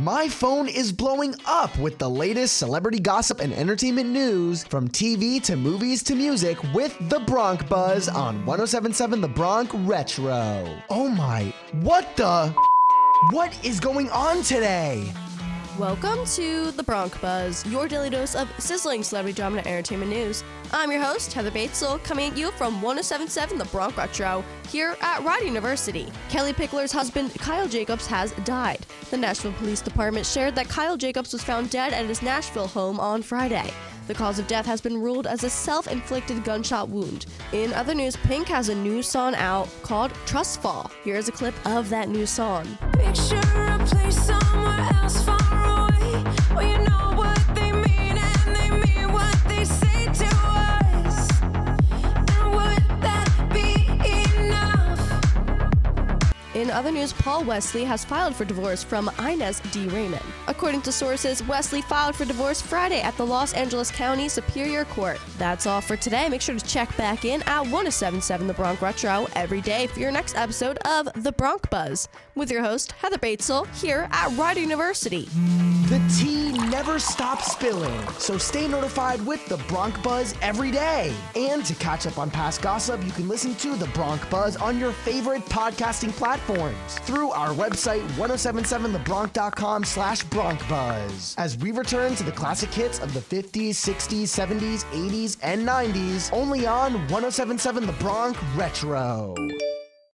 my phone is blowing up with the latest celebrity gossip and entertainment news from TV to movies to music with The Bronc Buzz on 1077 The Bronc Retro. Oh my, what the? What is going on today? Welcome to the Bronc Buzz, your daily dose of sizzling celebrity drama and entertainment news. I'm your host, Heather Batezel, coming at you from 1077 The Bronc Retro here at Rider University. Kellie Pickler's husband, Kyle Jacobs, has died. The Nashville Police Department shared that Kyle Jacobs was found dead at his Nashville home on Friday. The cause of death has been ruled as a self inflicted gunshot wound. In other news, Pink has a new song out called Trust Fall. Here's a clip of that new song. Picture a place somewhere else far away In other news, Paul Wesley has filed for divorce from Ines de Ramon. According to sources, Wesley filed for divorce Friday at the Los Angeles County Superior Court. That's all for today. Make sure to check back in at 1077 The Bronc Retro every day for your next episode of The Bronc Buzz with your host, Heather Batezel, here at Rider University. The tea never stops spilling, so stay notified with the Bronc Buzz every day. And to catch up on past gossip, you can listen to the Bronc Buzz on your favorite podcasting platforms through our website 1077thebronc.com slash broncbuzz. As we return to the classic hits of the 50s, 60s, 70s, 80s, and 90s, only on 1077 The Bronc Retro.